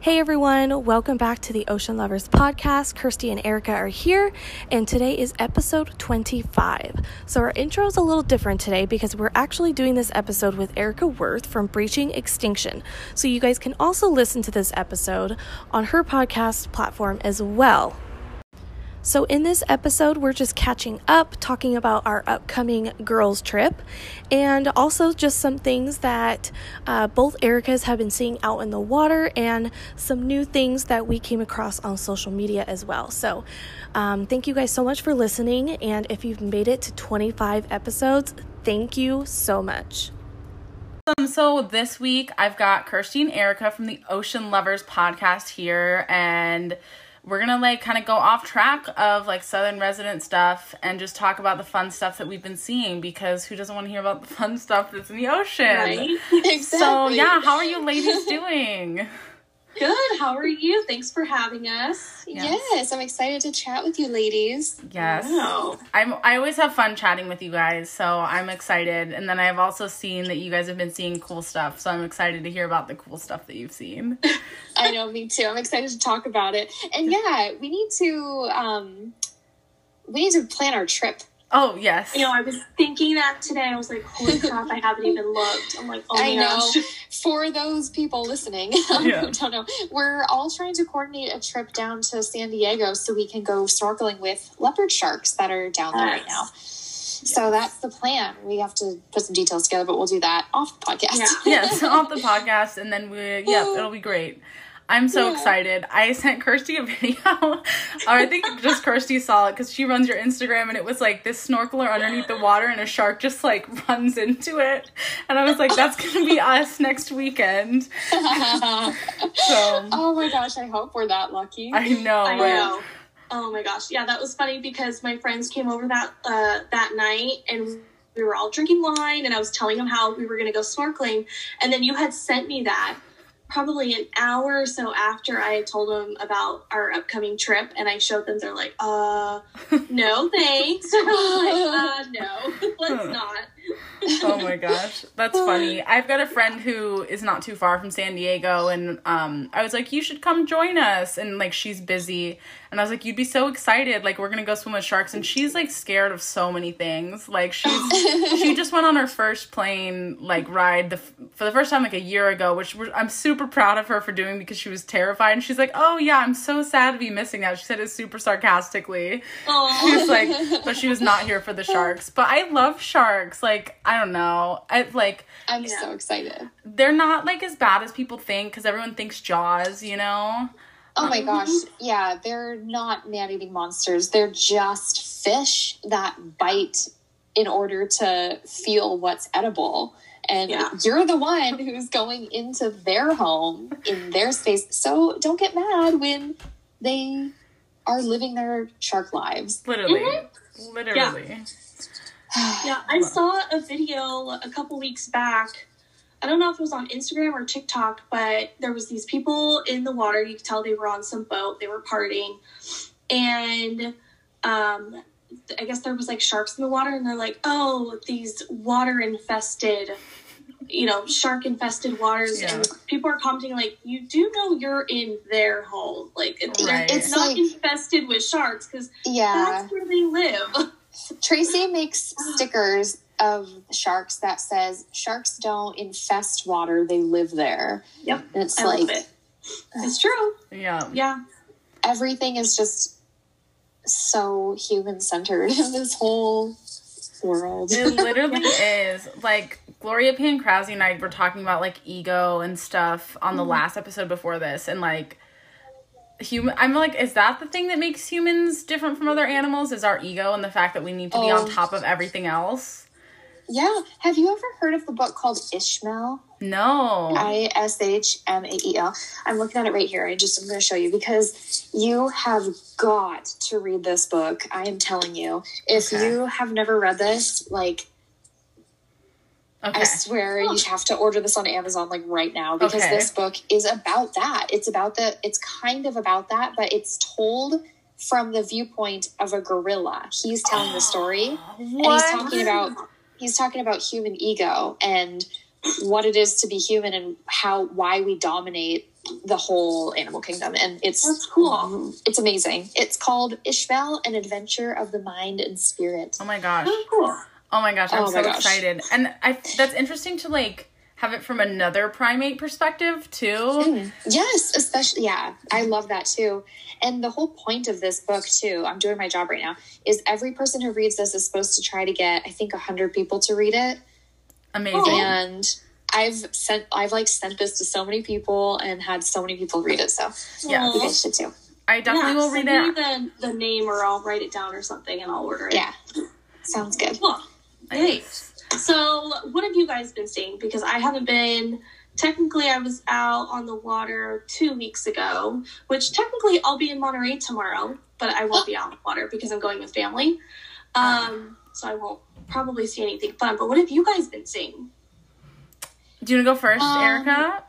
Hey everyone, welcome back to the Ocean Lovers podcast. Kirsty and Erica are here, and today is episode 25. So, our intro is a little different today because we're actually doing this episode with Erica Worth from Breaching Extinction. So, you guys can also listen to this episode on her podcast platform as well. So, in this episode, we're just catching up, talking about our upcoming girls' trip, and also just some things that uh, both Ericas have been seeing out in the water and some new things that we came across on social media as well. So, um, thank you guys so much for listening. And if you've made it to 25 episodes, thank you so much. Um, so this week I've got Kirsty and Erica from the Ocean Lovers podcast here, and we're gonna like kind of go off track of like southern resident stuff and just talk about the fun stuff that we've been seeing because who doesn't want to hear about the fun stuff that's in the ocean Right? exactly. so yeah how are you ladies doing Good. How are you? Thanks for having us. Yes. Yes. I'm excited to chat with you ladies. yes Wow. i'm i always have fun chatting with you guys so i'm excited and then i've also seen that you guys have been seeing cool stuff so i'm excited to hear about the cool stuff that you've seen I know, me too. I'm excited to talk about it. And yeah, we need to um we need to plan our trip. Oh yes You know, I was thinking that today. I was like, holy crap, I haven't even looked. I'm like, oh my I know. gosh. For those people listening Yeah. who don't know, we're all trying to coordinate a trip down to San Diego so we can go snorkeling with leopard sharks that are down there right now. So that's the plan. We have to put some details together, but we'll do that off the podcast. Yeah. yes, off the podcast, and then we, yeah, it'll be great. I'm so Yeah. excited. I sent Kirsty a video, or I think just Kirsty saw it because she runs your Instagram, and it was like this snorkeler underneath the water, and a shark just like runs into it, and I was like, that's gonna be us next weekend. So oh my gosh, I hope we're that lucky. I know, I right? know. Oh my gosh. Yeah, that was funny because my friends came over that uh, that night and we were all drinking wine and I was telling them how we were going to go snorkeling and then you had sent me that probably an hour or so after I told them about our upcoming trip and I showed them they're like, "Uh, no, thanks." Like, "Uh, no. Let's not." Oh my gosh. That's funny. I've got a friend who is not too far from san diego and um i was like you should come join us. And like she's busy. And i was like you'd be so excited. Like we're gonna go swim with sharks. And she's like scared of so many things. Like she's she just went on her first plane like ride the for the first time like a year ago which we're, i'm super proud of her for doing because she was terrified. And she's like oh yeah i'm so sad to be missing that. She said it super sarcastically. Oh. She's like, but she was not here for the sharks. But I love sharks. Like, I don't know. I like I'm Yeah. so excited. they're not like as bad as people think because everyone thinks Jaws. You know? Oh my Mhm. gosh. Yeah, they're not man eating monsters. They're just fish that bite in order to feel what's edible. And Yeah. you're the one who's going into their home in their space. So don't get mad when they are living their shark lives. Literally, Mm-hmm. literally. Yeah, I saw a video a couple weeks back. I don't know if it was on Instagram or TikTok, but there was these people in the water. You could tell they were on some boat. They were partying, and um, I guess there was like sharks in the water, and they're like, "Oh, these water infested." You know, shark infested waters, Yeah. and people are commenting like, "You do know you're in their home, like it's, Right. it's It's not like- infested with sharks because Yeah. that's where they live." Tracy makes stickers of sharks that says sharks don't infest water, they live there. Yep, And it's I like love it. It's true. Yeah. Yeah. everything is just so human centered in this whole world. It literally is. Like Gloria Pancrazzi and I were talking about like ego and stuff on the mm-hmm. last episode before this, and like human. I'm like, is that the thing that makes humans different from other animals? Is our ego and the fact that we need to be on Oh. top of everything else? yeah. Have you ever heard of the book called Ishmael? No. I S H M A E L. I'm looking at it right here. I just I'm going to show you because you have got to read this book. I am telling you. If Okay. you have never read this, like okay. I swear you have to order this on Amazon like right now because Okay. this book is about that. It's about the it's kind of about that, but it's told from the viewpoint of a gorilla. He's telling the story and he's talking about he's talking about human ego and what it is to be human and how why we dominate the whole animal kingdom and it's That's cool. it's amazing it's called ishmael an adventure of the mind and spirit Oh my gosh. Really cool. Oh my gosh, I'm Oh so gosh. excited. And I that's interesting to like have it from another primate perspective too. yes especially yeah i love that too and the whole point of this book too i'm doing my job right now is every person who reads this is supposed to try to get i think 100 people to read it Amazing. Oh. and I've sent I've like sent this to so many people and had so many people read it. So Yeah. you Aw. guys should too. I definitely yeah, will read it. the, the name or I'll write it down or something and I'll order it. Yeah, sounds good. Cool. Nice. So, what have you guys been seeing? Because I haven't been. Technically, I was out on the water two weeks ago, which technically I'll be in Monterey tomorrow, but I won't be out on the water because I'm going with family. Um, so I won't probably see anything fun. But what have you guys been seeing? Do you want to go first, Um, Erica?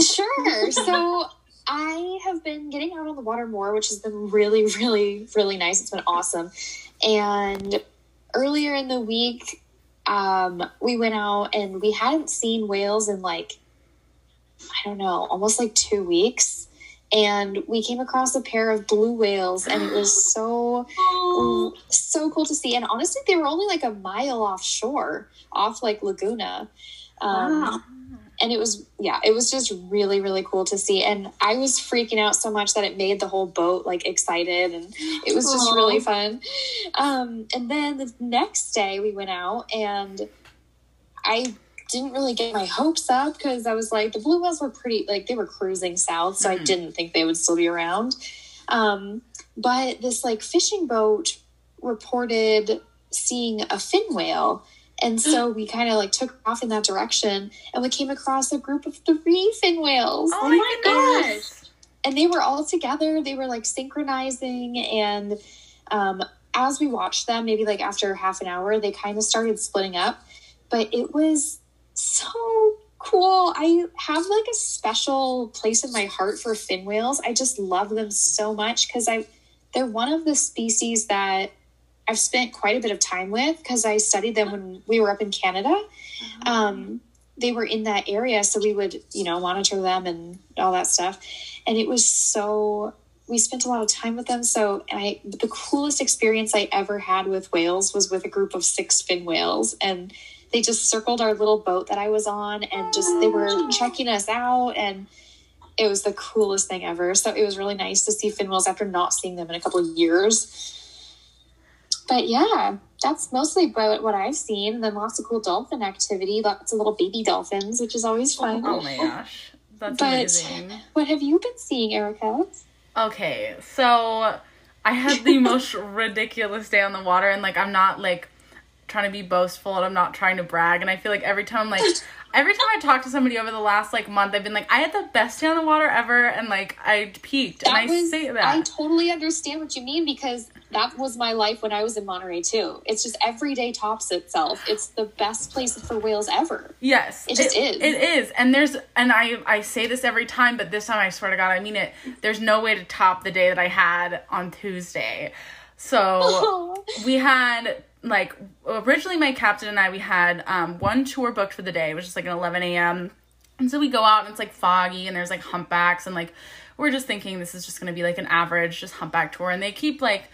Sure. So I have been getting out on the water more, which has been really, really, really nice. It's been awesome. And earlier in the week, um, we went out and we hadn't seen whales in like, I don't know, almost like two weeks. And we came across a pair of blue whales, and it was so so cool to see. And honestly, they were only like a mile offshore, off like Laguna. Um, wow. And it was yeah it was just really really cool to see and i was freaking out so much that it made the whole boat like excited and it was just Aw. really fun um and then the next day we went out and i didn't really get my hopes up because i was like the blue whales were pretty like they were cruising south so i Mhm. didn't think they would still be around um but this like fishing boat reported seeing a fin whale and so we kind of like took off in that direction and we came across a group of three fin whales. Oh, Oh my my goodness. And they were all together. They were like synchronizing. And um, as we watched them, maybe like after half an hour, they kind of started splitting up. But it was so cool. I have like a special place in my heart for fin whales. I just love them so much because I they're one of the species that I've spent quite a bit of time with because I studied them when we were up in Canada. Um, they were in that area, so we would, you know, monitor them and all that stuff. And it was so we spent a lot of time with them. So I the coolest experience I ever had with whales was with a group of six fin whales and they just circled our little boat that I was on and just they were checking us out and it was the coolest thing ever. So it was really nice to see fin whales after not seeing them in a couple of years. But yeah, that's mostly what, what I've seen. Then lots of cool dolphin activity, lots of little baby dolphins, which is always fun. Oh my gosh. That's But- amazing. What have you been seeing, Erica? Okay, so I had the most ridiculous day on the water, and like I'm not like trying to be boastful, and I'm not trying to brag, and I feel like every time like every time I talk to somebody over the last like month, I've been like I had the best day on the water ever, and like I peaked, and I say that. I totally understand what you mean because that was my life when I was in Monterey too. It's just every day tops itself. It's the best place for whales ever. Yes, It just is. It is, and there's, and I, I say this every time, but this time I swear to God, I mean it. There's no way to top the day that I had on Tuesday. So we had like originally my captain and I we had um, one tour booked for the day, which is like an 11 a.m. And so we go out and it's like foggy and there's like humpbacks and like we're just thinking this is just gonna be like an average just humpback tour and they keep like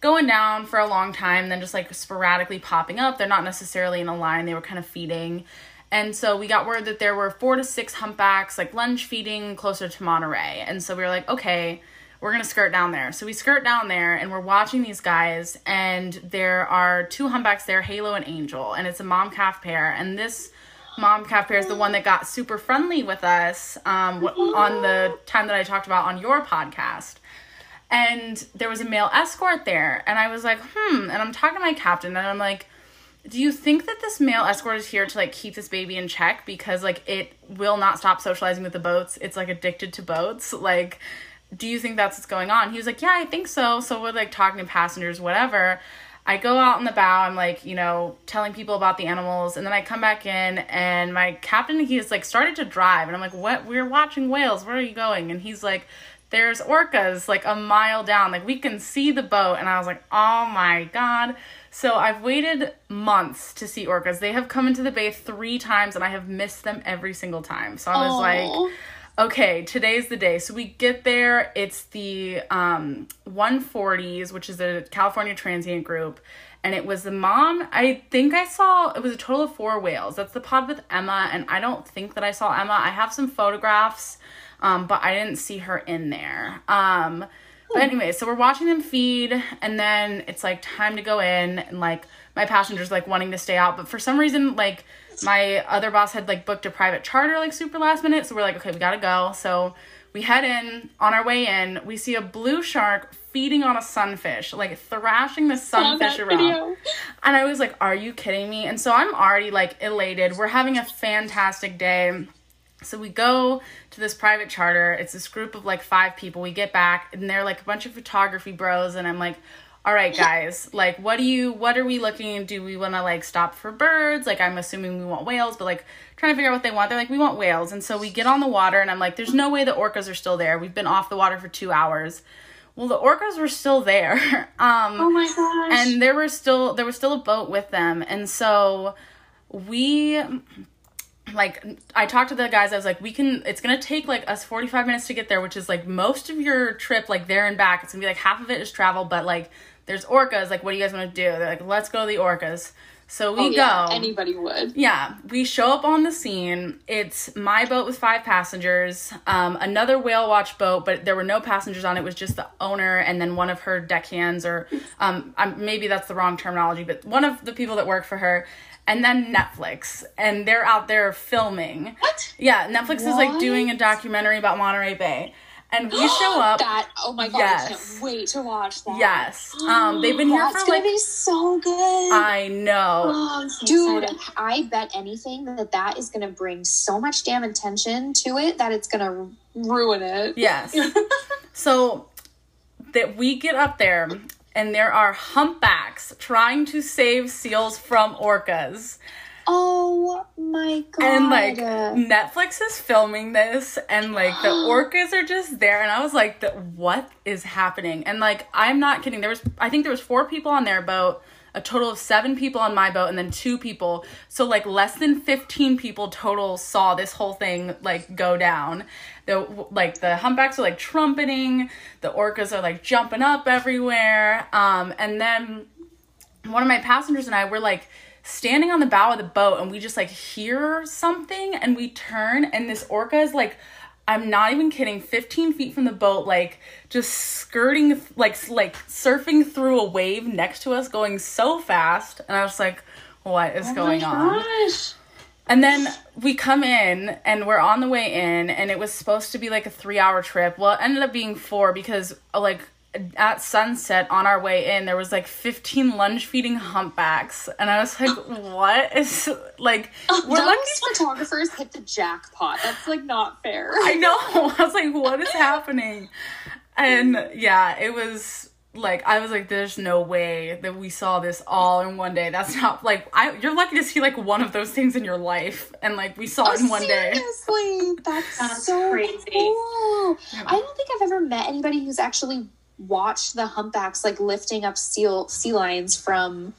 going down for a long time, and then just like sporadically popping up. They're not necessarily in a line, they were kind of feeding. And so we got word that there were four to six humpbacks, like lunge feeding closer to Monterey. And so we were like, okay, we're gonna skirt down there. So we skirt down there and we're watching these guys, and there are two humpbacks there, Halo and Angel, and it's a mom calf pair. And this mom calf pair is the one that got super friendly with us um, on the time that I talked about on your podcast and there was a male escort there and i was like hmm and i'm talking to my captain and i'm like do you think that this male escort is here to like keep this baby in check because like it will not stop socializing with the boats it's like addicted to boats like do you think that's what's going on? He was like yeah i think so. So we're like talking to passengers whatever. I go out in the bow i'm like you know telling people about the animals and then i come back in and my captain he has like started to drive and i'm like what? We're watching whales. Where are you going? And he's like there's orcas like a mile down. Like we can see the boat. And i was like oh my god. So I've waited months to see orcas. They have come into the bay three times and I have missed them every single time. So I was Aw. like, okay, today's the day. So we get there. It's the um, 140s, which is a California transient group. And it was the mom. I think I saw, it was a total of four whales. That's the pod with Emma. And I don't think that I saw Emma. I have some photographs, um, but I didn't see her in there. Um, but anyway, so we're watching them feed, and then it's like time to go in, and like my passengers like wanting to stay out, but for some reason, like my other boss had like booked a private charter like super last minute, so we're like, okay, we gotta go. So we head in. On our way in, we see a blue shark feeding on a sunfish, like thrashing the sunfish around. video. And I was like, are you kidding me? And so I'm already like elated. We're having a fantastic day. So we go to this private charter. It's this group of like five people. We get back and they're like a bunch of photography bros and I'm like, "All right, guys, like what do you what are we looking do we want to like stop for birds? Like I'm assuming we want whales, but like trying to figure out what they want. They're like, "We want whales." And so we get on the water and I'm like, "There's no way the orcas are still there. We've been off the water for 2 hours." Well, the orcas were still there. um Oh my gosh. and there were still there was still a boat with them and so we like i talked to the guys i was like we can it's gonna take like us 45 minutes to get there which is like most of your trip like there and back it's gonna be like half of it is travel but like there's orcas like what do you guys want to do they're like let's go to the orcas so we Oh, yeah, go anybody would. yeah, we show up on the scene. It's my boat with five passengers, um, another whale watch boat, but there were no passengers on it. It was just the owner and then one of her deckhands, or um, maybe that's the wrong terminology, but one of the people that work for her, and then Netflix, and they're out there filming. what? Yeah, Netflix is like doing a documentary about Monterey Bay, and we show up. That oh my god, I can't wait to watch that. yes, um, they've been here That's for gonna like be so good. I know. Oh, so Dude, excited. I bet anything that that is going to bring so much damn attention to it that it's going to ruin it. Yes. so that we get up there and there are humpbacks trying to save seals from orcas. Oh my god. And like Netflix is filming this and like the orcas are just there and I was like the, what is happening? And like I'm not kidding. There was I think there was four people on their boat, a total of 7 people on my boat and then 2 people. So like less than 15 people total saw this whole thing like go down. The like the humpbacks are like trumpeting, the orcas are like jumping up everywhere. Um and then one of my passengers and I were like standing on the bow of the boat and we just like hear something and we turn and this orca is like I'm not even kidding 15 feet from the boat like just skirting like like surfing through a wave next to us going so fast. And I was like what is oh going oh on? my Gosh. and then we come in and we're on the way in and it was supposed to be like a 3 hour trip. Well it ended up being 4 because uh, like at sunset on our way in there was like 15 lunge feeding humpbacks and i was like what is like we're Those lucky photographers hit the jackpot. That's like not fair. i know i was like what is happening and yeah it was like i was like there's no way that we saw this all in one day that's not like i you're lucky to see like one of those things in your life and like we saw oh, it in one day Seriously, that's, That's so crazy. cool. I don't think I've ever met anybody who's actually watched the humpbacks like lifting up seal sea lions from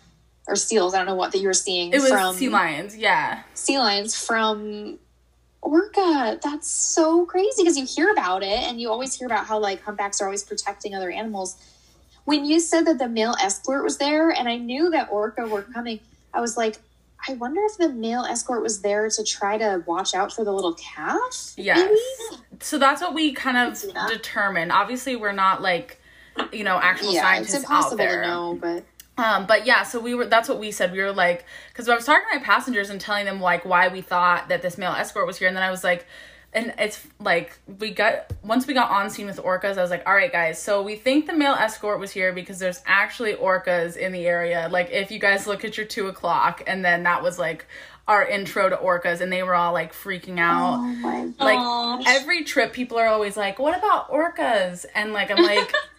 or seals. I don't know what that you were seeing it was from sea lions yeah sea lions from orca. That's so crazy because you hear about it and you always hear about how like humpbacks are always protecting other animals. When you said that the male escort was there and I knew that orca were coming, I was like, I wonder if the male escort was there to try to watch out for the little calf. Yes. maybe? So that's what we kind of that. determined. Obviously, we're not like, you know, actual Yeah, scientists it's impossible out there. to know, but Um, but yeah, so we were. That's what we said. We were like, because I was talking to my passengers and telling them like why we thought that this male escort was here, and then I was like, and it's like we got once we got on scene with orcas, I was like, all right, guys. So we think the male escort was here because there's actually orcas in the area. Like if you guys look at your two o'clock, and then that was like our intro to orcas, and they were all like freaking out oh my like every trip people are always like what about orcas and like i'm like I-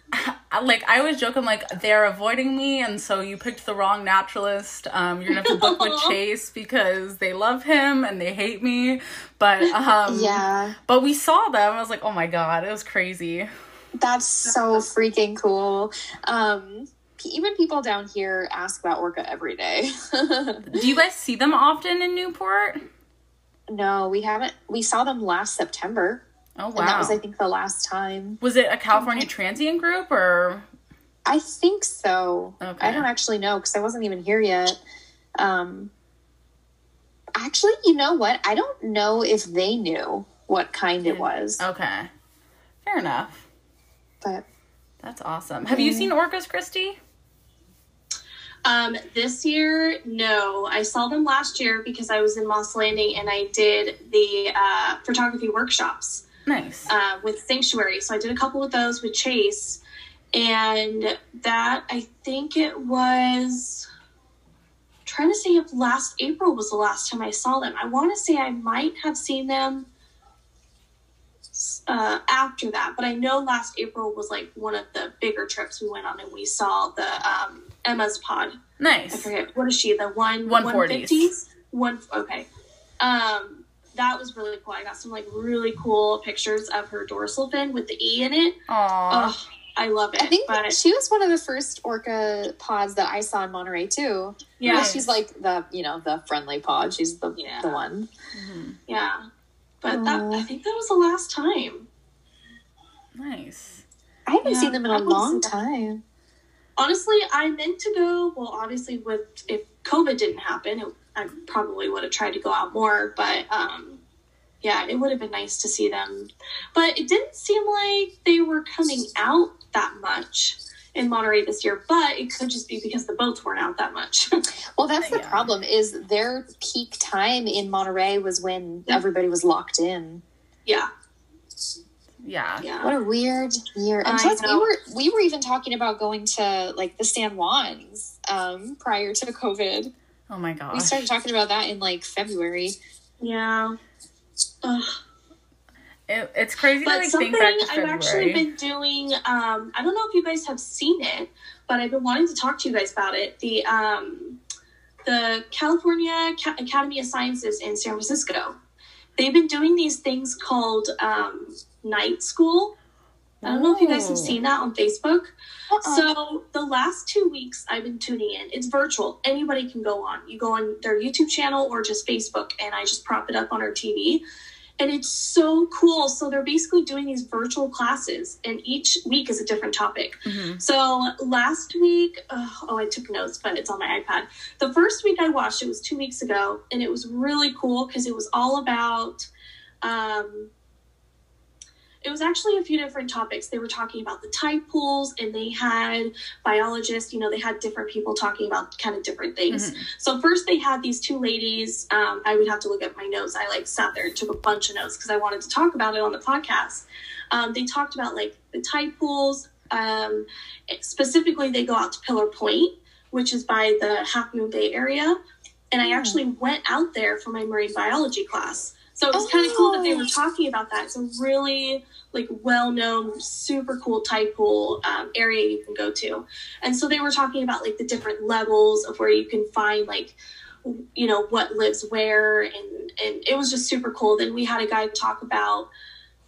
like i always joke i'm like they're avoiding me and so you picked the wrong naturalist um you're gonna have to book with chase because they love him and they hate me but um yeah. but we saw them i was like oh my god it was crazy That's so freaking cool. Um, even people down here ask about Orca every day. Do you guys see them often in Newport? no, we haven't. We saw them last September, Oh wow. and that was, I think, the last time. was it a California transient group or I think so. Okay. I don't actually know because I wasn't even here yet. Um, actually, you know what? I don't know if they knew what kind it was, Okay. Fair enough. but That's awesome. Have you seen orcas, Kirsty? Um, this year, no. I saw them last year because I was in Moss Landing and I did the uh, photography workshops Nice. uh, with Sanctuary. So I did a couple of those with Chase, and that I think it was. Trying to say if last April was the last time I saw them. I want to say I might have seen them uh, after that, but I know last April was like one of the bigger trips we went on, and we saw the um, Emma's pod. Nice. I forget what is she the one 140s. 150s? one okay um that was really cool i got some like really cool pictures of her dorsal fin with the e in it Aw. oh i love it I think but she was one of the first orca pods that I saw in Monterey too. yeah Nice. she's like the you know the friendly pod. She's the Yeah. the one. Mhm. yeah but that i think that was the last time Nice. I haven't Yeah, seen them in a long see time. honestly i meant to go well obviously with if covid didn't happen it, i probably would have tried to go out more but um yeah it would have been nice to see them but it didn't seem like they were coming out that much in monterey this year but it could just be because the boats weren't out that much Well, that's the Yeah. problem. Is their peak time in Monterey was when Yeah. everybody was locked in. yeah Yeah. yeah What a weird year. And I plus, we were we were even talking about going to like the San Juans um, prior to COVID. Oh my god. We started talking about that in like February. yeah Ugh. It, it's crazy to like something think back to I've actually been doing, um, I don't know if you guys have seen it, but I've been wanting to talk to you guys about it. The um, the California Ca- Academy of Sciences in San Francisco. They've been doing these things called um, night school. I don't know if you guys have seen that on Facebook. Uh-uh. So the last two weeks I've been tuning in. It's virtual. Anybody can go on. You go on their YouTube channel or just Facebook, and I just prop it up on our TV. And it's so cool. So they're basically doing these virtual classes, and each week is a different topic. Mhm. So last week, oh, oh, I took notes, but it's on my iPad. The first week I watched it was two weeks ago, and it was really cool because it was all about. Um, it was actually a few different topics. They were talking about the tide pools, and they had biologists. You know, they had different people talking about kind of different things. Mhm. So first, they had these two ladies. Um, I would have to look at my notes. I like sat there and took a bunch of notes because I wanted to talk about it on the podcast. Um, they talked about like the tide pools. Um, specifically, they go out to Pillar Point, which is by the Half Moon Bay area, and I Oh. actually went out there for my marine biology class. So it was kind of cool that they were Oh. talking about that. It's a really like well-known, super cool tide pool um, area you can go to, and so they were talking about like the different levels of where you can find like you know what lives where, and and it was just super cool. Then we had a guy talk about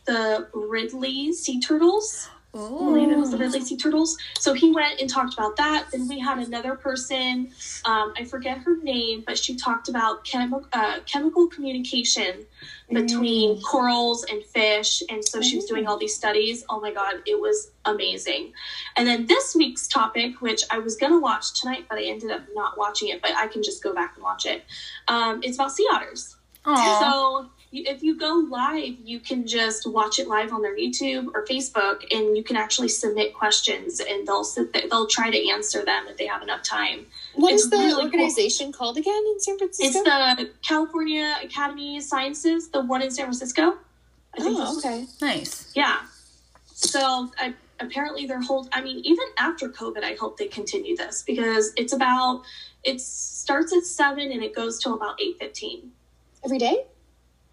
the Ridley sea turtles. I believe it was the Red sea turtles. So he went and talked about that. Then we had another person, um, I forget her name, but she talked about chemical uh, chemical communication between corals and fish. And so she was doing all these studies. Oh my God, it was amazing. And then this week's topic, which I was going to watch tonight, but I ended up not watching it, but I can just go back and watch it. Um, it's about sea otters. Aw. So if you go live, you can just watch it live on their YouTube or Facebook, and you can actually submit questions, and they'll they'll try to answer them if they have enough time. What It's is the really cool. organization called again in San Francisco? It's the California Academy of Sciences, the one in San Francisco. I think. oh, okay. Nice. Yeah. So I, apparently they're hold. I mean, even after COVID, I hope they continue this because it's about. It starts at seven and it goes till about eight fifteen. Every day?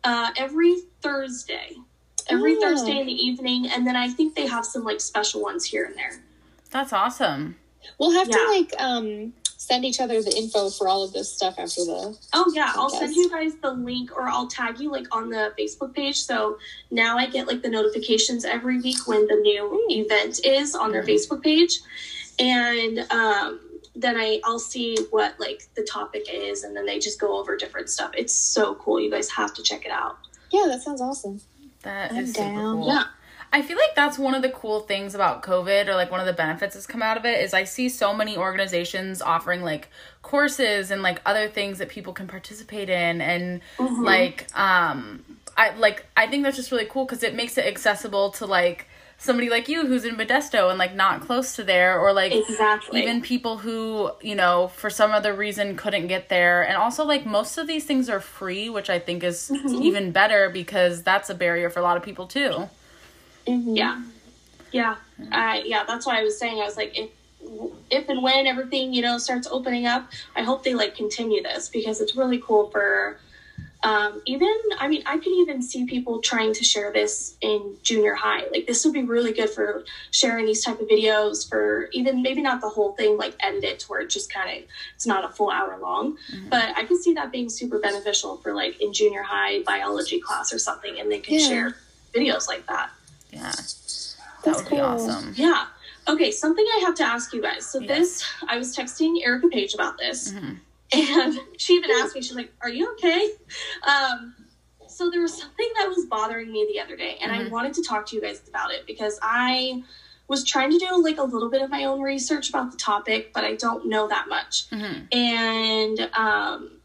Uh, every Thursday. Every Oh. Thursday in the evening, and then I think they have some like special ones here and there. That's awesome. We'll have to like um send each other the info for all of this stuff after the Oh yeah, I'll send you guys the link, or I'll tag you like on the Facebook page. So now I get like the notifications every week when the new event is on their Mhm. Facebook page. and um, then I I'll see what like the topic is, and then they just go over different stuff. It's so cool. You guys have to check it out. Yeah, that sounds awesome. That I'm is super down. cool. Yeah. I feel like that's one of the cool things about COVID or like one of the benefits that's come out of it is I see so many organizations offering like courses and like other things that people can participate in and Mm-hmm. like um I like I think that's just really cool cuz it makes it accessible to like somebody like you who's in Modesto and like not close to there or like Exactly. even people who you know for some other reason couldn't get there and also like most of these things are free which i think is Mm-hmm. even better because that's a barrier for a lot of people too Yeah, yeah, uh, yeah. That's why I was saying I was like, if if and when everything you know starts opening up, I hope they like continue this because it's really cool for. Um, even I mean, I could even see people trying to share this in junior high. Like this would be really good for sharing these type of videos for even maybe not the whole thing, like edit it to where it just kind of it's not a full hour long. But I could see that being super beneficial for like in junior high biology class or something, and they can Yeah. share videos like that. yeah that That's would be cool. awesome Yeah. Okay, something I have to ask you guys. So Yes. this, I was texting Erica Page about this, Mhm. And she even asked me, she's like, "Are you okay?" Um, so there was something that was bothering me the other day, and I Mhm. wanted to talk to you guys about it because I was trying to do like a little bit of my own research about the topic, but I don't know that much. Mhm. And um,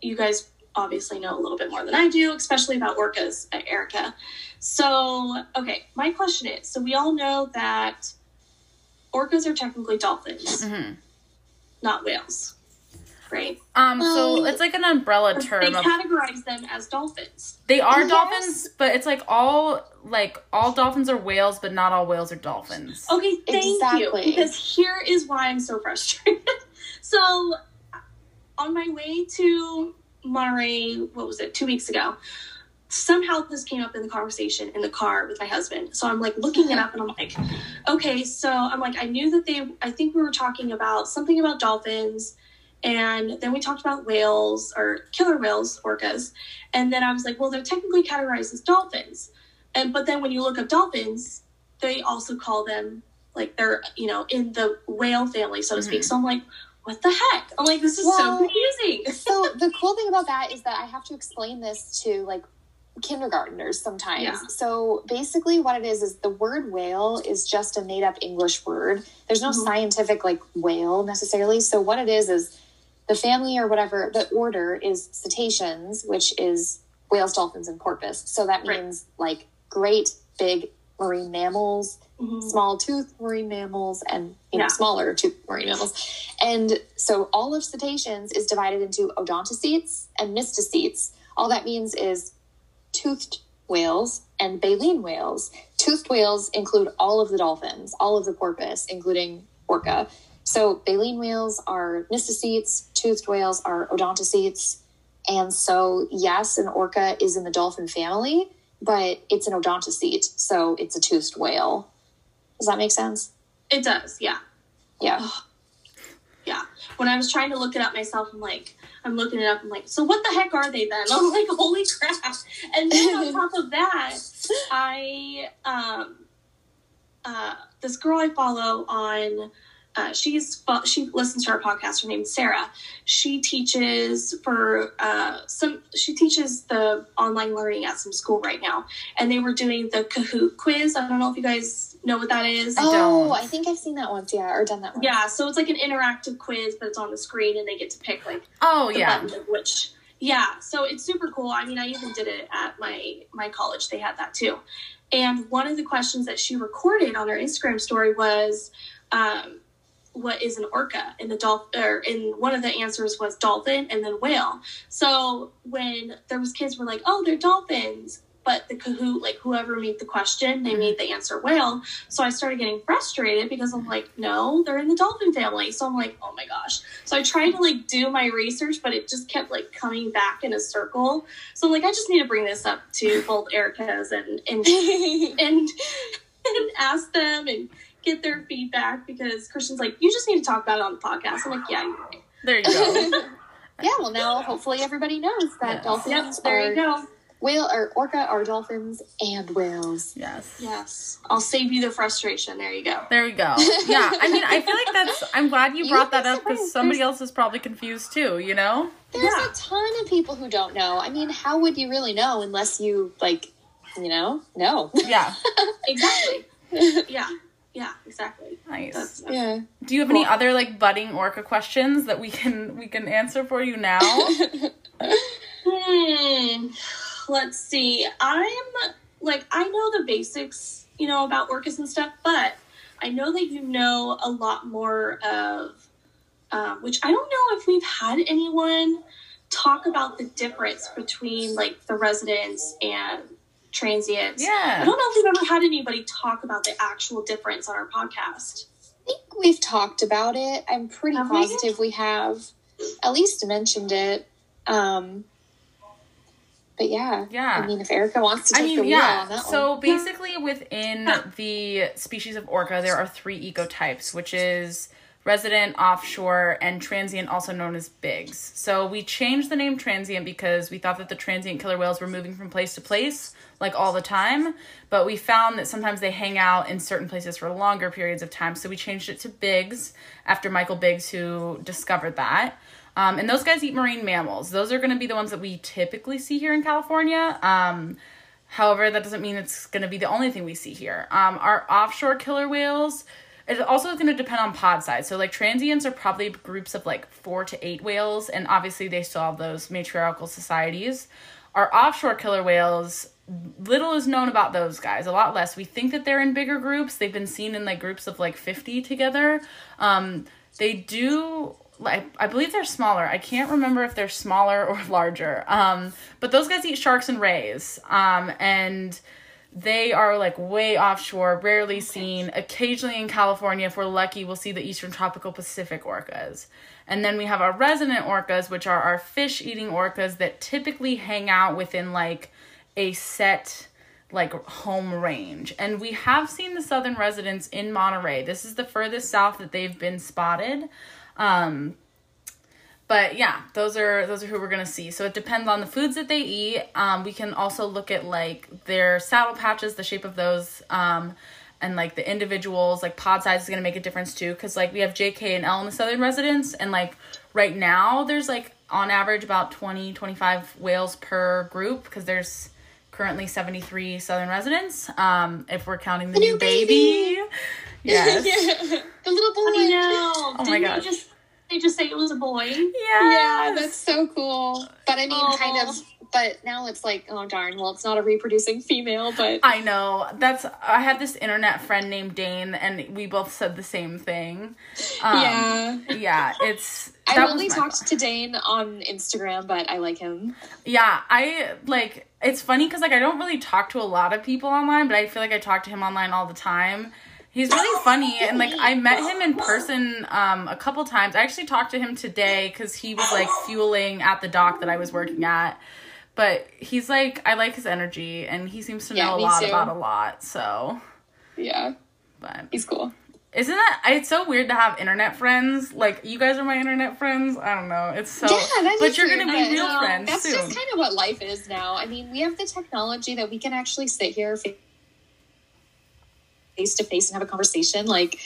you guys obviously know a little bit more than I do, especially about orcas, uh, Erica. So, okay, my question is so we all know that orcas are technically dolphins, Mhm. not whales, right? um so it's like an umbrella They term of, categorize them as dolphins. they are Yes. dolphins but it's like all like all dolphins are whales but not all whales are dolphins Okay, thank you. Because here is why I'm so frustrated. so, on my way to Monterey, what was it, two weeks ago, somehow this came up in the conversation in the car with my husband. So I'm like looking it up and I'm like, okay, so I'm like, I knew that they, I think we were talking about something about dolphins. And then we talked about whales or killer whales, orcas. And then I was like, well, they're technically categorized as dolphins. And, but then when you look up dolphins, they also call them like they're you know in the whale family so to speak Mhm. so i'm like what the heck i'm like this is so Well- confusing so the cool thing about that is that I have to explain this to like kindergartners sometimes. Yeah. So basically what it is is the word whale is just a made up English word. There's no Mhm. scientific like whale necessarily. So what it is is the family or whatever the order is cetaceans, which is whales, dolphins, and porpoise. So that Right. means like great big marine mammals, Mhm. small tooth marine mammals and you know Yeah. smaller tooth marine mammals and so all of cetaceans is divided into odontocetes and mysticetes all that means is toothed whales and baleen whales toothed whales include all of the dolphins all of the porpoise including orca so baleen whales are mysticetes, toothed whales are odontocetes and so yes an orca is in the dolphin family but it's an odontocete so it's a toothed whale. Does that make sense? it does yeah. Yeah. yeah. When i was trying to look it up myself i'm like i'm looking it up i'm like so what the heck are they then? I'm like holy crap. And then on top of that i um uh this girl i follow on uh, she's she listens to our podcast. Her name's Sarah. She teaches for uh, some. She teaches the online learning at some school right now, and they were doing the Kahoot quiz. I don't know if you guys know what that is. I oh, don't. I think I've seen that once. Yeah, or done that once. Yeah, so it's like an interactive quiz, but it's on the screen, and they get to pick like oh the yeah buttons of which. Yeah, so it's super cool. I mean, I even did it at my my college. They had that too. And one of the questions that she recorded on her Instagram story was, um, "What is an orca?" And the dolphin, or in one of the answers was dolphin and then whale. So when there was kids were like, "Oh, they're dolphins," but the Kahoot, like whoever made the question, they Mhm. made the answer whale. So I started getting frustrated because I'm like, "No, they're in the dolphin family." So I'm like, "Oh my gosh." So I tried to like do my research, but it just kept like coming back in a circle. So I'm like, I just need to bring this up to both Erica's and and and and ask them and get their feedback because Christian's like, you just need to talk about it on the podcast. I'm like, yeah, you're right. there you go yeah, well, now hopefully everybody knows that Yes. dolphins Yep, there are you go. whale or orca are dolphins and whales. Yes. Yes. I'll save you the frustration. There you go. There we go. Yeah, I mean, I feel like that's. I'm glad you You'd brought that up because somebody There's- else is probably confused too. You know? There's Yeah. a ton of people who don't know. I mean, how would you really know unless you like, you know, know? Yeah. Exactly. yeah. Yeah. Exactly. Nice. That's, yeah. Do you have any other like budding orca questions that we can we can answer for you now? Hmm. Let's see. I'm like I know the basics, you know, about orcas and stuff, but I know that you know a lot more of, um, which I don't know if we've had anyone talk about the difference between like the residents and transients. Yeah. I don't know if we've ever had anybody talk about the actual difference on our podcast. I think we've talked about it. I'm pretty Have positive we have at least mentioned it. Um, but yeah, Yeah. I mean, if Erica wants to I take mean, the wheel on yeah. that So one, basically, within the species of orca, there are three ecotypes, which is resident, offshore, and transient, also known as bigs. So we changed the name transient because we thought that the transient killer whales were moving from place to place, like all the time. But we found that sometimes they hang out in certain places for longer periods of time. So we changed it to bigs after Michael Biggs, who discovered that. Um, and those guys eat marine mammals. Those are going to be the ones that we typically see here in California. Um, however, that doesn't mean it's going to be the only thing we see here. Um, our offshore killer whales, it also is going to depend on pod size. So, like, transients are probably groups of like four to eight whales, and obviously they still have those matriarchal societies. Our offshore killer whales, little is known about those guys, a lot less. We think that they're in bigger groups. They've been seen in like groups of like 50 together. Um, they do like I believe they're smaller. I can't remember if they're smaller or larger. Um, but those guys eat sharks and rays. Um, and they are like way offshore, rarely seen. Occasionally in California, if we're lucky, we'll see the eastern tropical Pacific orcas. And then we have our resident orcas, which are our fish eating orcas that typically hang out within like a set like home range. And we have seen the southern residents in Monterey. This is the furthest south that they've been spotted. Um, but yeah, those are those are who we're gonna see. So it depends on the foods that they eat. Um, we can also look at like their saddle patches, the shape of those, um, and like the individuals. Like pod size is gonna make a difference too, because like we have J, K, and L in the southern residents, and like right now there's like on average about 20, 25 whales per group, because there's currently 73 southern residents. Um, if we're counting the, The new, new baby. baby. Yes. the little boy. Oh my gosh. just they just say it was a boy? Yeah, Yeah, that's so cool. But I mean, kind of. But now it's like, oh darn. Well, it's not a reproducing female, but I know. That's I had this internet friend named Dane and we both said the same thing. Um, yeah. Yeah, it's was only talked to Dane on Instagram, but I like him. Yeah, I like it's funny cuz like I don't really talk to a lot of people online, but I feel like I talk to him online all the time. He's really funny and like I met him in person um a couple times. I actually talked to him today cuz he was like fueling at the dock that I was working at. But he's like I like his energy and he seems to Yeah, know a lot too. about a lot. So, Yeah, but he's cool. Isn't that it's so weird to have internet friends? Like you guys are my internet friends. I don't know. It's so Yeah, But you're gonna be real friends That's soon. just kind of what life is now. I mean, we have the technology that we can actually sit here face to face and have a conversation. Like,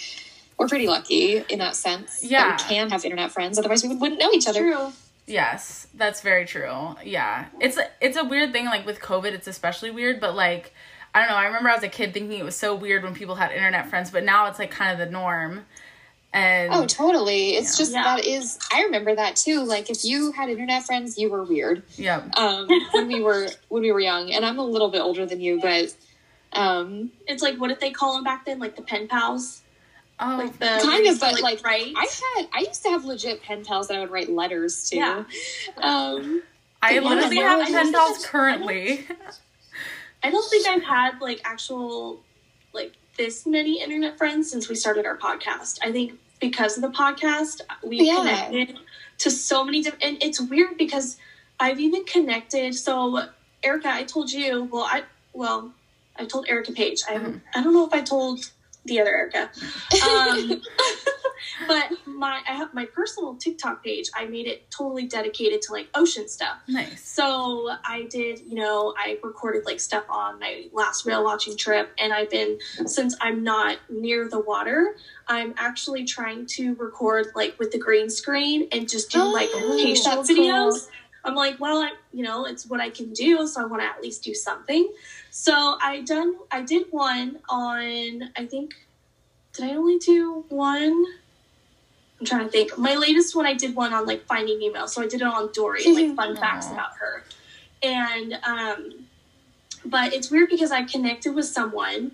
we're pretty lucky in that sense. Yeah. that we can have internet friends. Otherwise, we wouldn't know each other. True. yes, that's very true. Yeah. It's a, it's a weird thing like with COVID it's especially weird, but like I don't know, I remember as a kid thinking it was so weird when people had internet friends, but now it's like kind of the norm. And Oh, totally. It's Yeah. just Yeah. that is. I remember that too. Like, if you had internet friends, you were weird. yeah. Um, when we were when we were young, and I'm a little bit older than you, but um, It's like what did they call them back then? Like the pen pals? Oh, Like the Kind of, you but, like, right? I had I used to have legit pen pals that I would write letters to. Yeah. Um, I Yeah, literally no, have I pen don't pals think- currently. I don't think I've had like actual like this many internet friends since we started our podcast. I think because of the podcast, we Yeah. connected to so many different. And it's weird because I've even connected. So Erica, I told you. Well, I well, I told Erica Page. I Mm-hmm. I don't know if I told the other Erica. Um, but my I have my personal TikTok page. I made it totally dedicated to like ocean stuff. Nice. So I did, you know, I recorded like stuff on my last whale watching trip, and I've been since I'm not near the water, I'm actually trying to record like with the green screen and just do like Oh, patient videos. cool. I'm like, well, I, you know, it's what I can do, so I want to at least do something. So I done, I did one on, I think, did I only do one? I'm trying to think. My latest one, I did one on like Finding Nemo. So I did it on Dory, like fun facts about her. And, um, but it's weird because I connected with someone,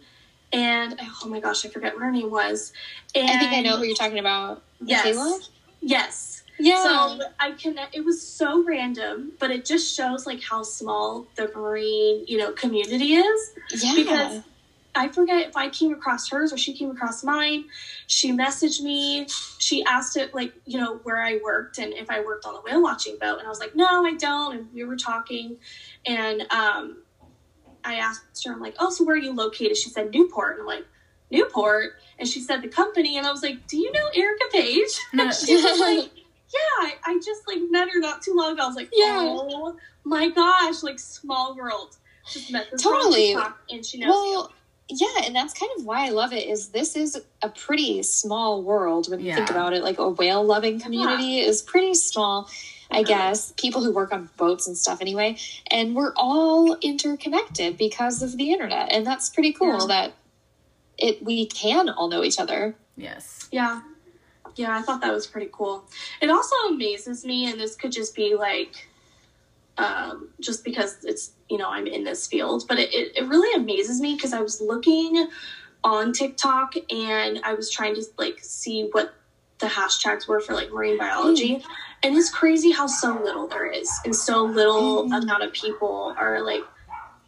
and oh my gosh, I forget what her name was. And I think I know who you're talking about. Yes. Michaela? Yes. Yeah. So I connect. It was so random, but it just shows like how small the marine, you know, community is. yeah. because I forget if I came across hers or she came across mine. She messaged me. She asked it like you know where I worked and if I worked on the whale watching boat, and I was like, no, I don't. And we were talking, and um, I asked her, I'm like, oh, so where are you located? She said Newport, and I'm like. Newport, and she said the company, and I was like, "Do you know Erica Page?" And she was like, yeah, I, I just like met her not too long ago. I was like, Yeah. oh my gosh, like small world. Just met this Totally. TikTok, and she knows you. well, yeah, and that's kind of why I love it. Is this is a pretty small world when you think about it. Like a whale loving community is pretty small. I guess people who work on boats and stuff anyway, and we're all interconnected because of the internet, and that's pretty cool Yeah. that it we can all know each other. Yes. Yeah. Yeah, I thought that was pretty cool. It also amazes me, and this could just be like, um, just because it's, you know, I'm in this field, but it, it, it really amazes me because I was looking on TikTok and I was trying to like see what the hashtags were for like marine biology. And it's crazy how so little there is, and so little Mm. amount of people are like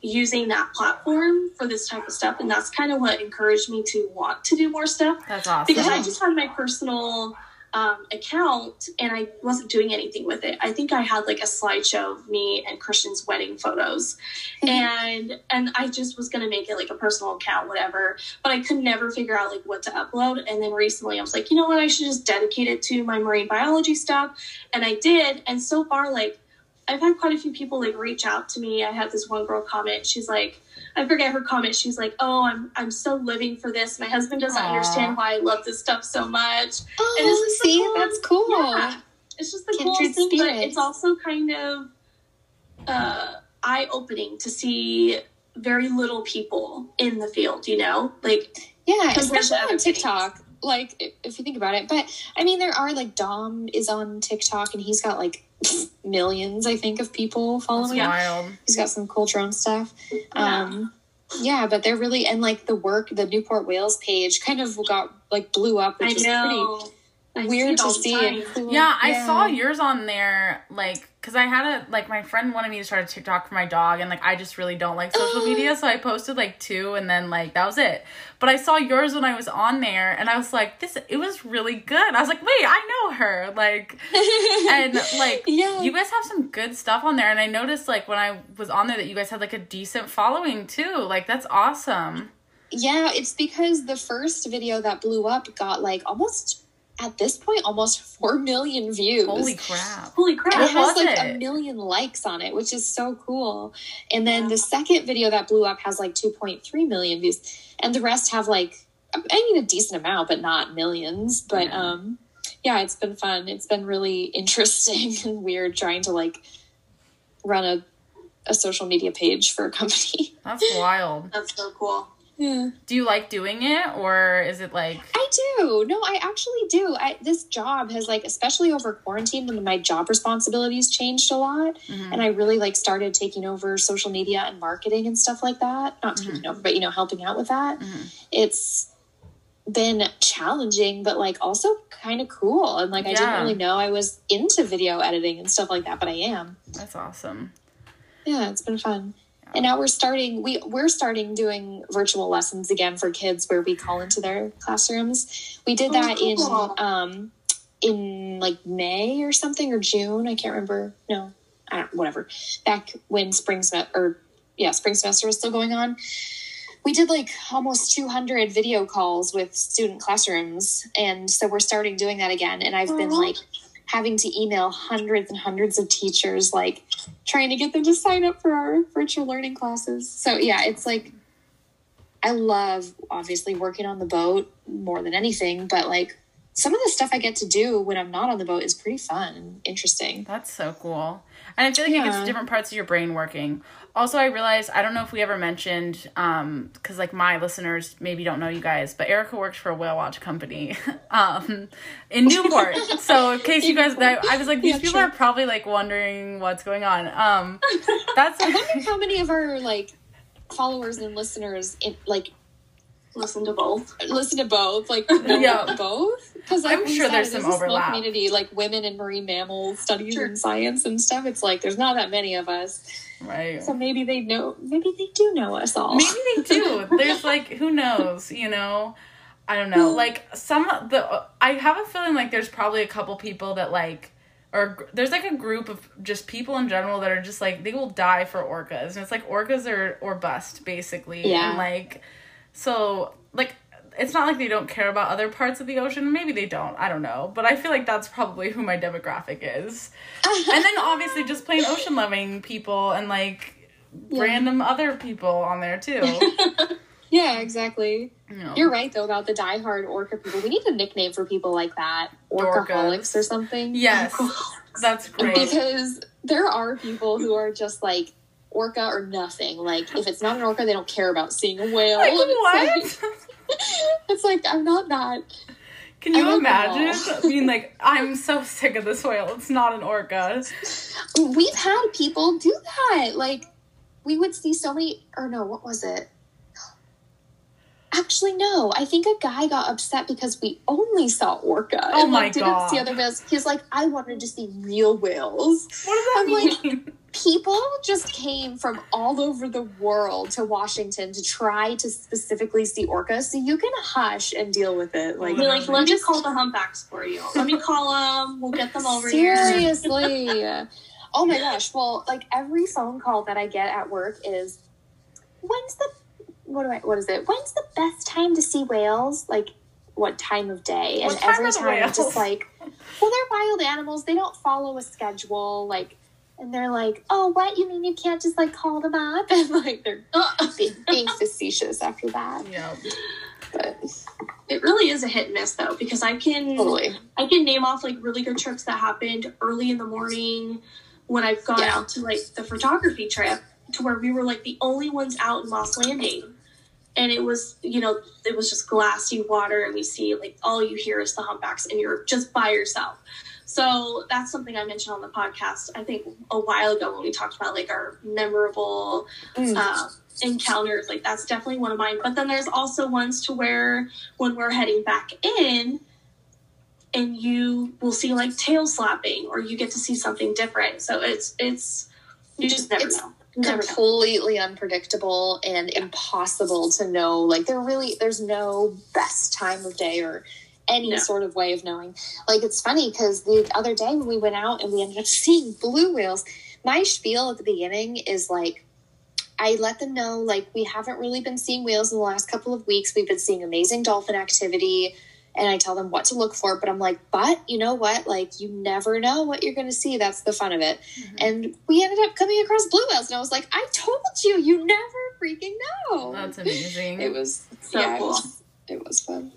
using that platform for this type of stuff. And that's kind of what encouraged me to want to do more stuff That's awesome. because I just had my personal um, account and I wasn't doing anything with it. I think I had like a slideshow of me and Christian's wedding photos, and and I just was gonna make it like a personal account, whatever. But I could never figure out like what to upload. And then recently, I was like, you know what? I should just dedicate it to my marine biology stuff, and I did. And so far, like. I've had quite a few people like reach out to me. I had this one girl comment. She's like, I forget her comment. She's like, "Oh, I'm I'm so living for this. My husband doesn't Aw. understand why I love this stuff so much." Oh, And it's just the see, coolest- that's cool. Yeah, it's just the Kindred coolest thing, but it's also kind of uh, eye opening to see very little people in the field. You know, like Yeah, especially on TikTok. Like, if you think about it, but I mean, there are like Dom is on TikTok and he's got like millions, I think, of people following him. He's got some cool drone stuff. yeah, Um, yeah, but they're really and like the work, the Newport Whales page kind of got like blew up, I which is know. Pretty see weird it all to see. time. cool. Yeah, I saw yours on there, like, because I had a, like, my friend wanted me to start a TikTok for my dog, and, like, I just really don't like social media, so I posted, like, two, and then, like, that was it. But I saw yours when I was on there, and I was like, this, it was really good. I was like, wait, I know her. Like, and, like, Yeah. you guys have some good stuff on there, and I noticed, like, when I was on there that you guys had, like, a decent following, too. Like, that's awesome. Yeah, it's because the first video that blew up got like almost at this point almost four million views. Holy crap. Holy And crap! it What has like it? a million likes on it, which is so cool. And then the second video that blew up has like 2.3 million views, and the rest have like I mean a decent amount, but not millions. But Yeah. um, yeah, it's been fun. It's been really interesting and weird trying to like run a a social media page for a company. That's wild. That's so cool. Yeah. Do you like doing it, or is it like, I do. No, I actually do. I, this job has like, especially over quarantine, when my job responsibilities changed a lot, Mhm. and I really like started taking over social media and marketing and stuff like that. Not taking over, but you know, helping out with that. Mhm. It's been challenging, but like also kind of cool. And like, I didn't really know I was into video editing and stuff like that, but I am. that's awesome. Yeah, it's been fun. And now we're starting we we're starting doing virtual lessons again for kids where we call into their classrooms. We did Oh, that cool. in um in like May or something or June, I can't remember. No. I don't whatever. Back when spring semester or yeah, spring semester was still going on. we did like almost 200 video calls with student classrooms and so we're starting doing that again and i've been like having to email hundreds and hundreds of teachers like trying to get them to sign up for our virtual learning classes. So yeah it's like i love obviously working on the boat more than anything but like some of the stuff i get to do when i'm not on the boat is pretty fun and interesting That's so cool. And I feel like it gets different parts of your brain working. Also, I realized, I don't know if we ever mentioned, um, because like my listeners maybe don't know you guys, but Erica works for a whale watch company um, in Newport. so in case you guys, I, I was like, these Yeah, people true. are probably like wondering what's going on. Um, that's i wonder how many of our like followers and listeners in, like Listen to both. listen to both, like Yeah. both. Because I'm sure there's some overlap. Community like women in marine mammal studies Sure. and science and stuff. It's like there's not that many of us, right. so maybe they know. Maybe they do know us all. Maybe they do. There's like who knows, you know. I don't know. Like some the I have a feeling like there's probably a couple people that like or there's like a group of just people in general that are just like they will die for orcas. And it's like orcas are or bust basically. Yeah. And like so like it's not like they don't care about other parts of the ocean. Maybe they don't. I don't know. But I feel like that's probably who my demographic is. and then obviously just plain ocean loving people and like Yeah. random other people on there too. yeah, exactly. Know. You're right though about the diehard orca people. We need a nickname for people like that, orcaholics or something. Yes, that's great. because there are people who are just like orca or nothing. Like if it's not an orca, they don't care about seeing a whale. Like And what? It's like, it's like I'm not that. Can you imagine being like, I'm so sick of this whale. It's not an orca. We've had people do that. Like we would see so many. Or no, what was it? Actually, no. I think a guy got upset because we only saw orca. Oh and, my like, didn't see God. other whales. He's like, I wanted to see real whales. What does that I'm like- mean? People just came from all over the world to Washington to try to specifically see orcas. So you can hush and deal with it. Like, like, let me just- call the humpbacks for you. Let me call them. We'll get them over here. seriously. oh my gosh. Well, like every phone call that I get at work is, when's the what do I what is it? When's the best time to see whales? Like what time of day? What and time every time I'm whales? just like, well, they're wild animals. They don't follow a schedule. Like, and they're like, oh, what? You mean you can't just like call them up? And like they're being, being facetious after that. Yeah. But It really is a hit and miss though, because I can totally. I can name off like really good trips that happened early in the morning when I've gone Yeah. out to like the photography trip to where we were like the only ones out in Moss Landing. And it was, you know, it was just glassy water and we see like all you hear is the humpbacks and you're just by yourself. So that's something I mentioned on the podcast, I think a while ago when we talked about like our memorable Mm. uh, encounters. Like that's definitely one of mine. But then there's also ones to where when we're heading back in, and you will see like tail slapping, or you get to see something different. So it's it's you just never It's know. Never know. completely unpredictable and impossible to know. Like there really there's no best time of day or any No. sort of way of knowing. Like it's funny because the other day when we went out and we ended up seeing blue whales, my spiel at the beginning is like I let them know like we haven't really been seeing whales in the last couple of weeks. We've been seeing amazing dolphin activity and I tell them what to look for, but I'm like, but you know what? Like you never know what you're gonna see. That's the fun of it. Mm-hmm. And we ended up coming across blue whales, and I was like, I told you, you never freaking know. That's amazing. it was So yeah, cool. It was, it was fun.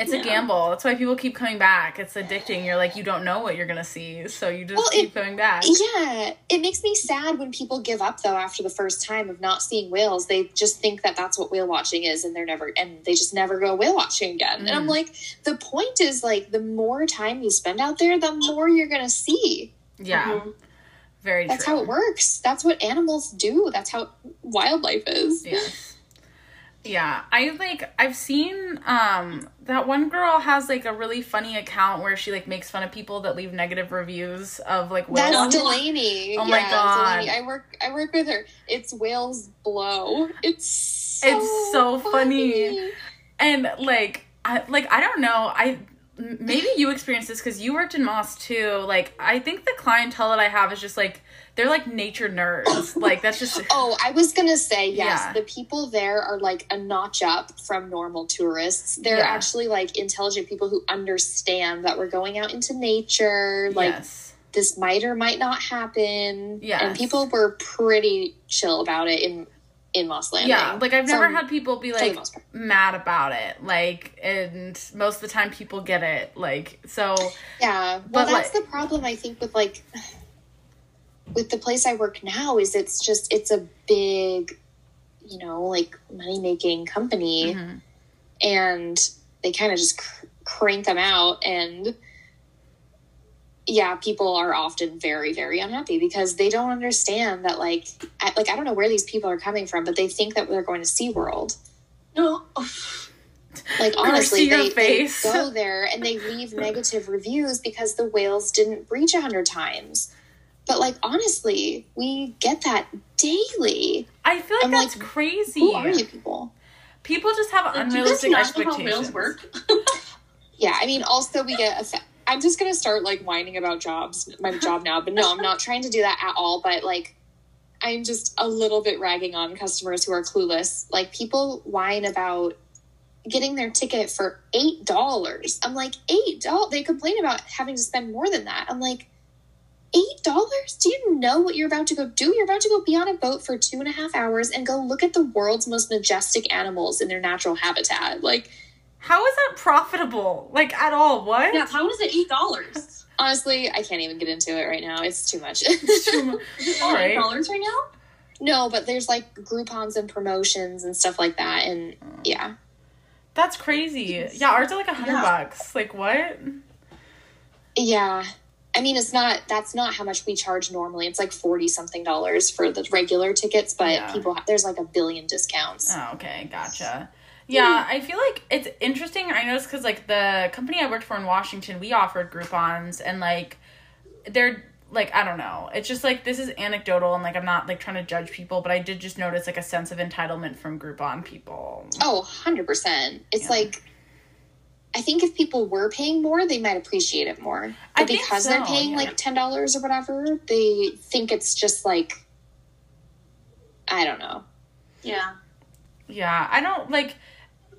It's a gamble. That's why people keep coming back. It's addicting. You're like, you don't know what you're gonna see, so you just Well, keep it- coming back. Yeah, it makes me sad when people give up though after the first time of not seeing whales. They just think that that's what whale watching is, and they're never and they just never go whale watching again. And I'm Mm. like, the point is like the more time you spend out there, the more you're gonna see. Yeah, Mhm. very That's true. how it works. That's what animals do. That's how wildlife is. Yes. Yeah, I like I've seen um that one girl has like a really funny account where she like makes fun of people that leave negative reviews of like whale That's. Delaney. Oh my Yeah, God. Delaney. I work. I work with her. It's whales blow. It's so It's so funny. and like I like I don't know I maybe you experienced this because you worked in Moss too. Like, I think the clientele that I have is just like they're like nature nerds. like that's just Oh, I was gonna say yes. Yeah. The people there are like a notch up from normal tourists. They're Yeah. actually like intelligent people who understand that we're going out into nature. Like yes, this might or might not happen. Yes. and people were pretty chill about it in in Moss Landing. yeah. Like I've never From- had people be like mad about it. Like, and most of the time people get it. Like, so Yeah, well, But, that's like- the problem I think with like with the place I work now is it's just it's a big, you know, like money making company, mhm. and they kind of just cr- crank them out, and yeah, people are often very very unhappy because they don't understand that like I, like I don't know where these people are coming from, but they think that they're going to SeaWorld. No. Like honestly, they, they go there and they leave negative reviews because the whales didn't breach a hundred times. But like honestly, we get that daily. I feel like I'm that's like, crazy. Who are you people? People just have Do you guys unrealistic not know how expectations. whales work? Yeah, I mean, also we get. I'm just gonna start like whining about jobs, my job now. But no, I'm not trying to do that at all. But like, I'm just a little bit ragging on customers who are clueless. Like people whine about getting their ticket for eight dollars. I'm like eight dollars. They complain about having to spend more than that. I'm like. Eight dollars? Do you know what you're about to go do? You're about to go be on a boat for two and a half hours and go look at the world's most majestic animals in their natural habitat. Like, How is that profitable? Like at all? What? yeah, how is it eight dollars? Honestly, I can't even get into it right now. It's too much. All right. Eight dollars right now? no, but there's like Groupons and promotions and stuff like that, and oh. yeah, That's crazy. Yeah, ours are like a hundred Yeah. bucks. Like what? yeah. I mean, it's not. That's not how much we charge normally. It's like forty something dollars for the regular tickets, but Yeah. people there's like a billion discounts. Oh, okay, gotcha. Yeah, I feel like it's interesting. I noticed because like the company I worked for in Washington, we offered Groupons, and like they're like I don't know. It's just like this is anecdotal, and like I'm not like trying to judge people, but I did just notice like a sense of entitlement from Groupon people. Oh, 100 percent. It's Yeah. like. I think if people were paying more, they might appreciate it more. I But think because they're paying yeah. like ten dollars or whatever, they think it's just like I don't know. Yeah. Yeah, I don't like.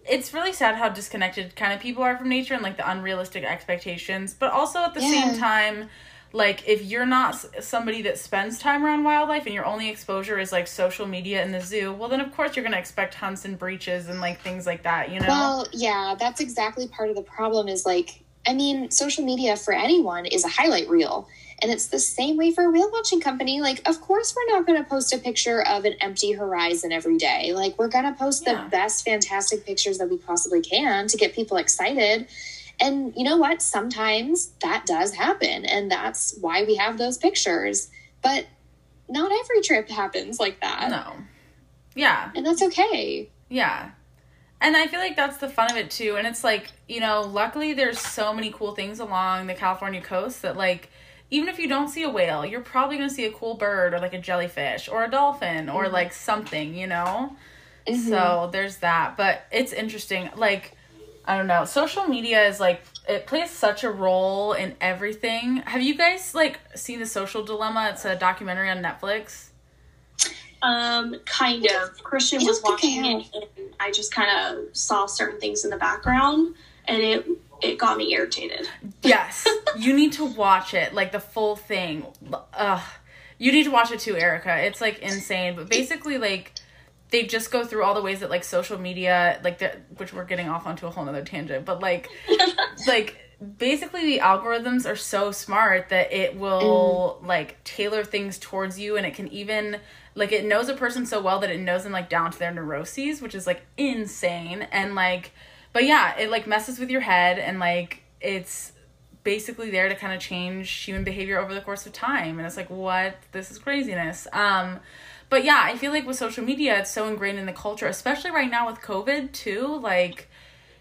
It's really sad how disconnected kind of people are from nature and like the unrealistic expectations, but also at the Yeah. same time, like if you're not somebody that spends time around wildlife and your only exposure is like social media and the zoo, well then of course you're gonna expect hunts and breaches and like things like that, you know? Well, yeah, that's exactly part of the problem is like, I mean, social media for anyone is a highlight reel. And it's the same way for a whale watching company. Like, of course, we're not going to post a picture of an empty horizon every day. Like, we're going to post Yeah. the best, fantastic pictures that we possibly can to get people excited. And you know what? Sometimes that does happen. And that's why we have those pictures. But not every trip happens like that. no. Yeah. And that's okay. Yeah. And I feel like that's the fun of it too. And it's like, you know, luckily there's so many cool things along the California coast that like even if you don't see a whale, you're probably going to see a cool bird or like a jellyfish or a dolphin or mm-hmm. like something, you know? Mm-hmm. So there's that. But it's interesting. Like, I don't know. Social media is like, it plays such a role in everything. Have you guys like seen The Social Dilemma? It's a documentary on Netflix. Um, kind of. Christian was don't I watching it, and I just kind of saw certain things in the background, and it it got me irritated. Yes, you need to watch it, like the full thing. Ugh. You need to watch it too, Erica. It's like insane. But basically, like they just go through all the ways that like social media, like the, which we're getting off onto a whole nother tangent, but like, like basically the algorithms are so smart that it will like tailor things towards you, and it can even like it knows a person so well that it knows them like down to their neuroses, which is like insane. And like, but yeah, it like messes with your head, and like it's basically there to kind of change human behavior over the course of time and it's like what this is craziness um but yeah i feel like with social media it's so ingrained in the culture especially right now with covid too like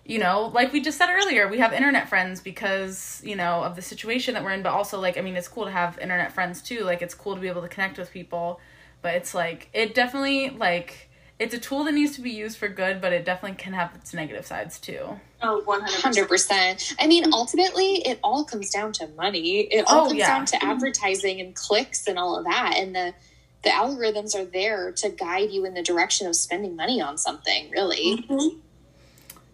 you know like we just said earlier we have internet friends because you know of the situation that we're in but also like i mean it's cool to have internet friends too like it's cool to be able to connect with people but it's like it definitely like it's a tool that needs to be used for good, but it definitely can have its negative sides too. Oh, 100%. Hundred percent. I mean, ultimately, it all comes down to money. It all Oh, comes yeah. down to advertising and clicks and all of that. And the the algorithms are there to guide you in the direction of spending money on something. Really, Mhm.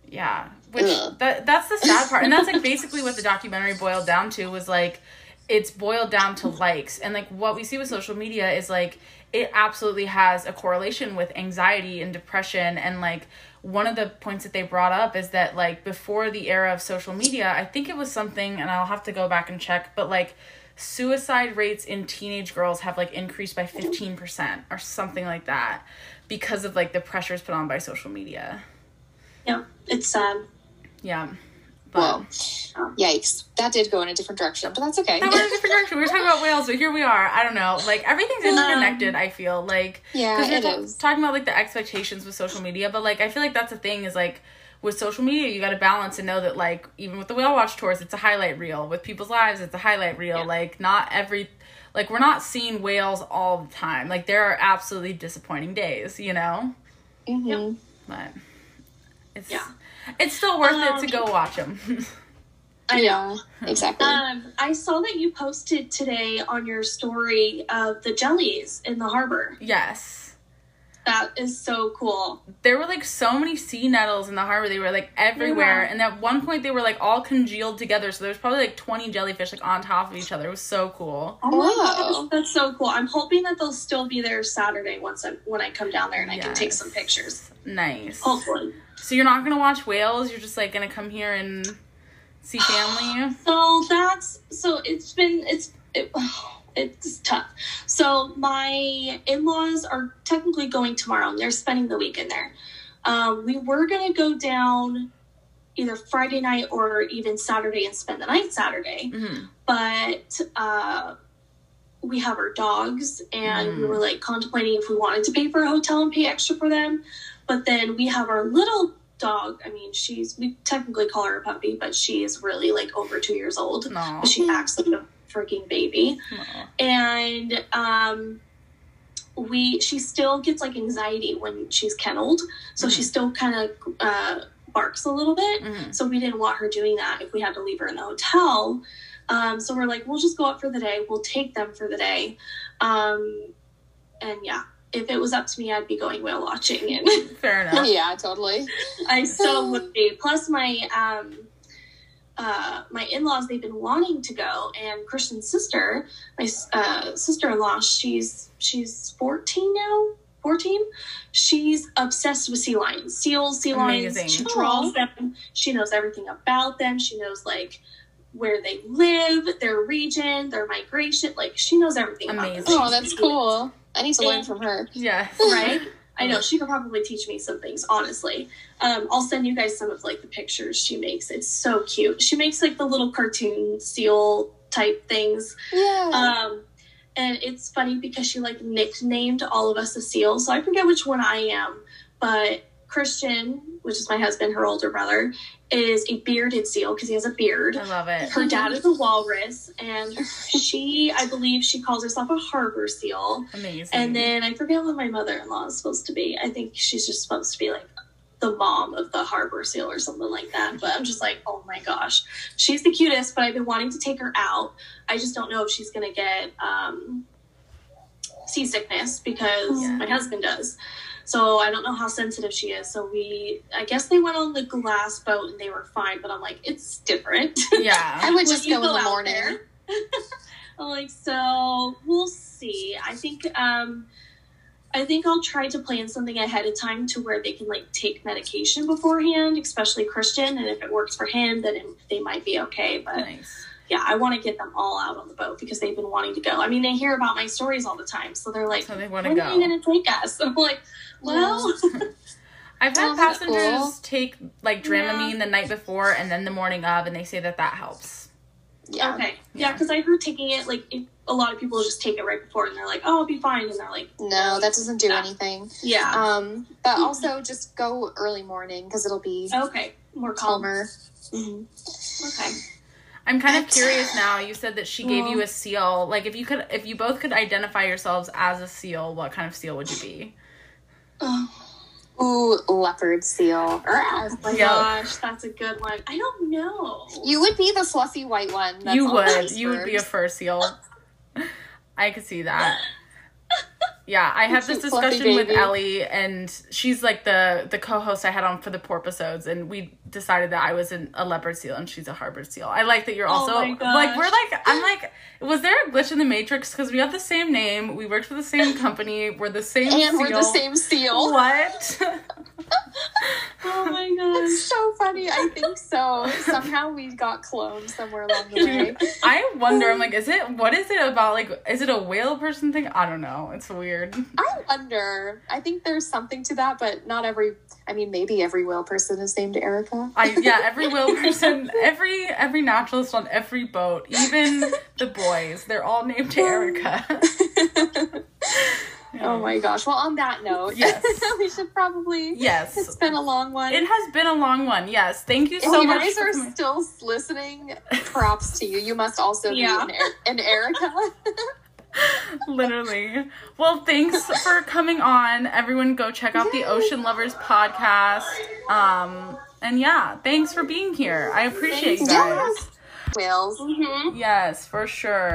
Yeah, which that that's the sad part, and that's like basically what the documentary boiled down to was like it's boiled down to likes, and like what we see with social media is like it absolutely has a correlation with anxiety and depression, and like one of the points that they brought up is that like before the era of social media, I think it was something, and I'll have to go back and check, but like suicide rates in teenage girls have like increased by 15% or something like that because of like the pressures put on by social media. Yeah, it's sad. Yeah. whoa, yikes! That did go in a different direction, but that's okay. That was a different direction. We were talking about whales, but here we are. I don't know. Like everything's um, interconnected. I feel like Yeah, it ta- is. talking about like the expectations with social media, but like I feel like that's the thing is like with social media you got to balance and know that like even with the whale watch tours, it's a highlight reel. With people's lives, it's a highlight reel. Yeah. Like not every like we're not seeing whales all the time. Like there are absolutely disappointing days, you know. Mhm. But it's Yeah. it's still worth it Um, to go watch them. I know. Exactly. Um, I saw that you posted today on your story of the jellies in the harbor. yes. That is so cool. there were like so many sea nettles in the harbor. They were like everywhere, Yeah. and at one point they were like all congealed together. So there was probably like twenty jellyfish like on top of each other. It was so cool. Oh Wow. gosh, that's so cool. I'm hoping that they'll still be there Saturday once I when I come down there and I can take some pictures. Nice. Hopefully. So you're not gonna watch whales. You're just like gonna come here and see family. So that's so it's been it's it, oh, it's tough. So my in-laws are technically going tomorrow and they're spending the weekend there. Um, we were gonna go down either Friday night or even Saturday and spend the night Saturday, hmm but uh, we have our dogs and we Mm. were like contemplating if we wanted to pay for a hotel and pay extra for them. But then we have our little dog. I mean, she's we technically call her a puppy, but she is really like over two years old. But she acts like a freaking baby. no. And um we she still gets like anxiety when she's kennelled. So she still kind of uh barks a little bit. Mhm. So we didn't want her doing that if we had to leave her in the hotel. Um, so we're like, we'll just go out for the day. We'll take them for the day. Um, and yeah, if it was up to me, I'd be going whale watching, and Fair enough. yeah, totally. I so would be. Plus, my um, uh, my in laws they've been wanting to go, and Christian's sister, my uh, sister in law, she's she's fourteen now. 14 she's obsessed with sea lions seals sea lions she draws them she knows everything about them she knows like where they live their region their migration like she knows everything about them. Amazing. Oh, that's cool. I need to learn from her. yeah right i know she could probably teach me some things honestly. Um, i'll send you guys some of like the pictures she makes. It's so cute. She makes like the little cartoon seal type things. Yeah. um, and it's funny because she like nicknamed all of us a seal so i forget which one i am but christian which is my husband her older brother is a bearded seal because he has a beard I love it. her dad is a walrus and she i believe she calls herself a harbor seal Amazing. and then I forget what my mother in law is supposed to be. I think she's just supposed to be like the mom of the harbor seal or something like that. But I'm just like, oh my gosh, she's the cutest. But I've been wanting to take her out. I just don't know if she's gonna get um, seasickness because Yeah. my husband does. So I don't know how sensitive she is. So we, I guess they went on the glass boat and they were fine. But I'm like, it's different. Yeah, I would just you go in the morning. there. I'm like, so we'll see. I think um I think I'll try to plan something ahead of time to where they can like take medication beforehand, especially Christian, and if it works for him, then it, they might be okay. But Nice. Yeah, I want to get them all out on the boat because they've been wanting to go. I mean, they hear about my stories all the time, so they're like, So they want "When to are you going to take us?" And I'm like, "Well, I've had passengers cool. take like Dramamine the night before and then the morning of, and they say that that helps. Yeah. okay, Yeah. yeah," because I heard taking it like it, a lot of people just take it right before, and they're like, "Oh, I'll be fine," and they're like, No, that doesn't do Yeah. anything. "Yeah, Um, but also just go early morning because it'll be okay, more calm." calmer. hmm Okay. I'm kind of curious now. You said that she gave you a seal. Like, if you could, if you both could identify yourselves as a seal, what kind of seal would you be? Oh, Ooh, leopard seal. Oh my Yeah. gosh, that's a good one. I don't know. You would be the fluffy white one. that's you on would. the You would be a fur seal. I could see that. Yeah, I had this Cute fluffy discussion with baby. Ellie, and she's like the the co-host I had on for the porpoisodes, and we decided that I was an, a leopard seal and she's a harbor seal. I like that you're Oh also my like we're like I'm like was there a glitch in the matrix because we have the same name, we worked for the same company, we're the same And seal. we're the same seal. What? Oh my god, It's so funny. I think so. Somehow we got cloned somewhere along the way. I wonder. I'm like, is it? What is it about? Like, is it a whale person thing? I don't know. It's weird. I wonder. I think there's something to that, but not every. I mean, maybe every whale person is named Erica. I yeah. Every whale person, every every naturalist on every boat, even the boys, they're all named Erica. Oh my gosh. Well, on that note, Yes. we should probably. Yes. It's been a long one. it has been a long one. Yes, thank you if so you much. guys for are coming. still listening, props to you. You must also Yeah. be an, an Erica. Literally. Well, thanks for coming on. Everyone go check out the Ocean Lovers podcast. Um and yeah, thanks for being here. I appreciate you guys. Whales. Mm-hmm. Yes, for sure.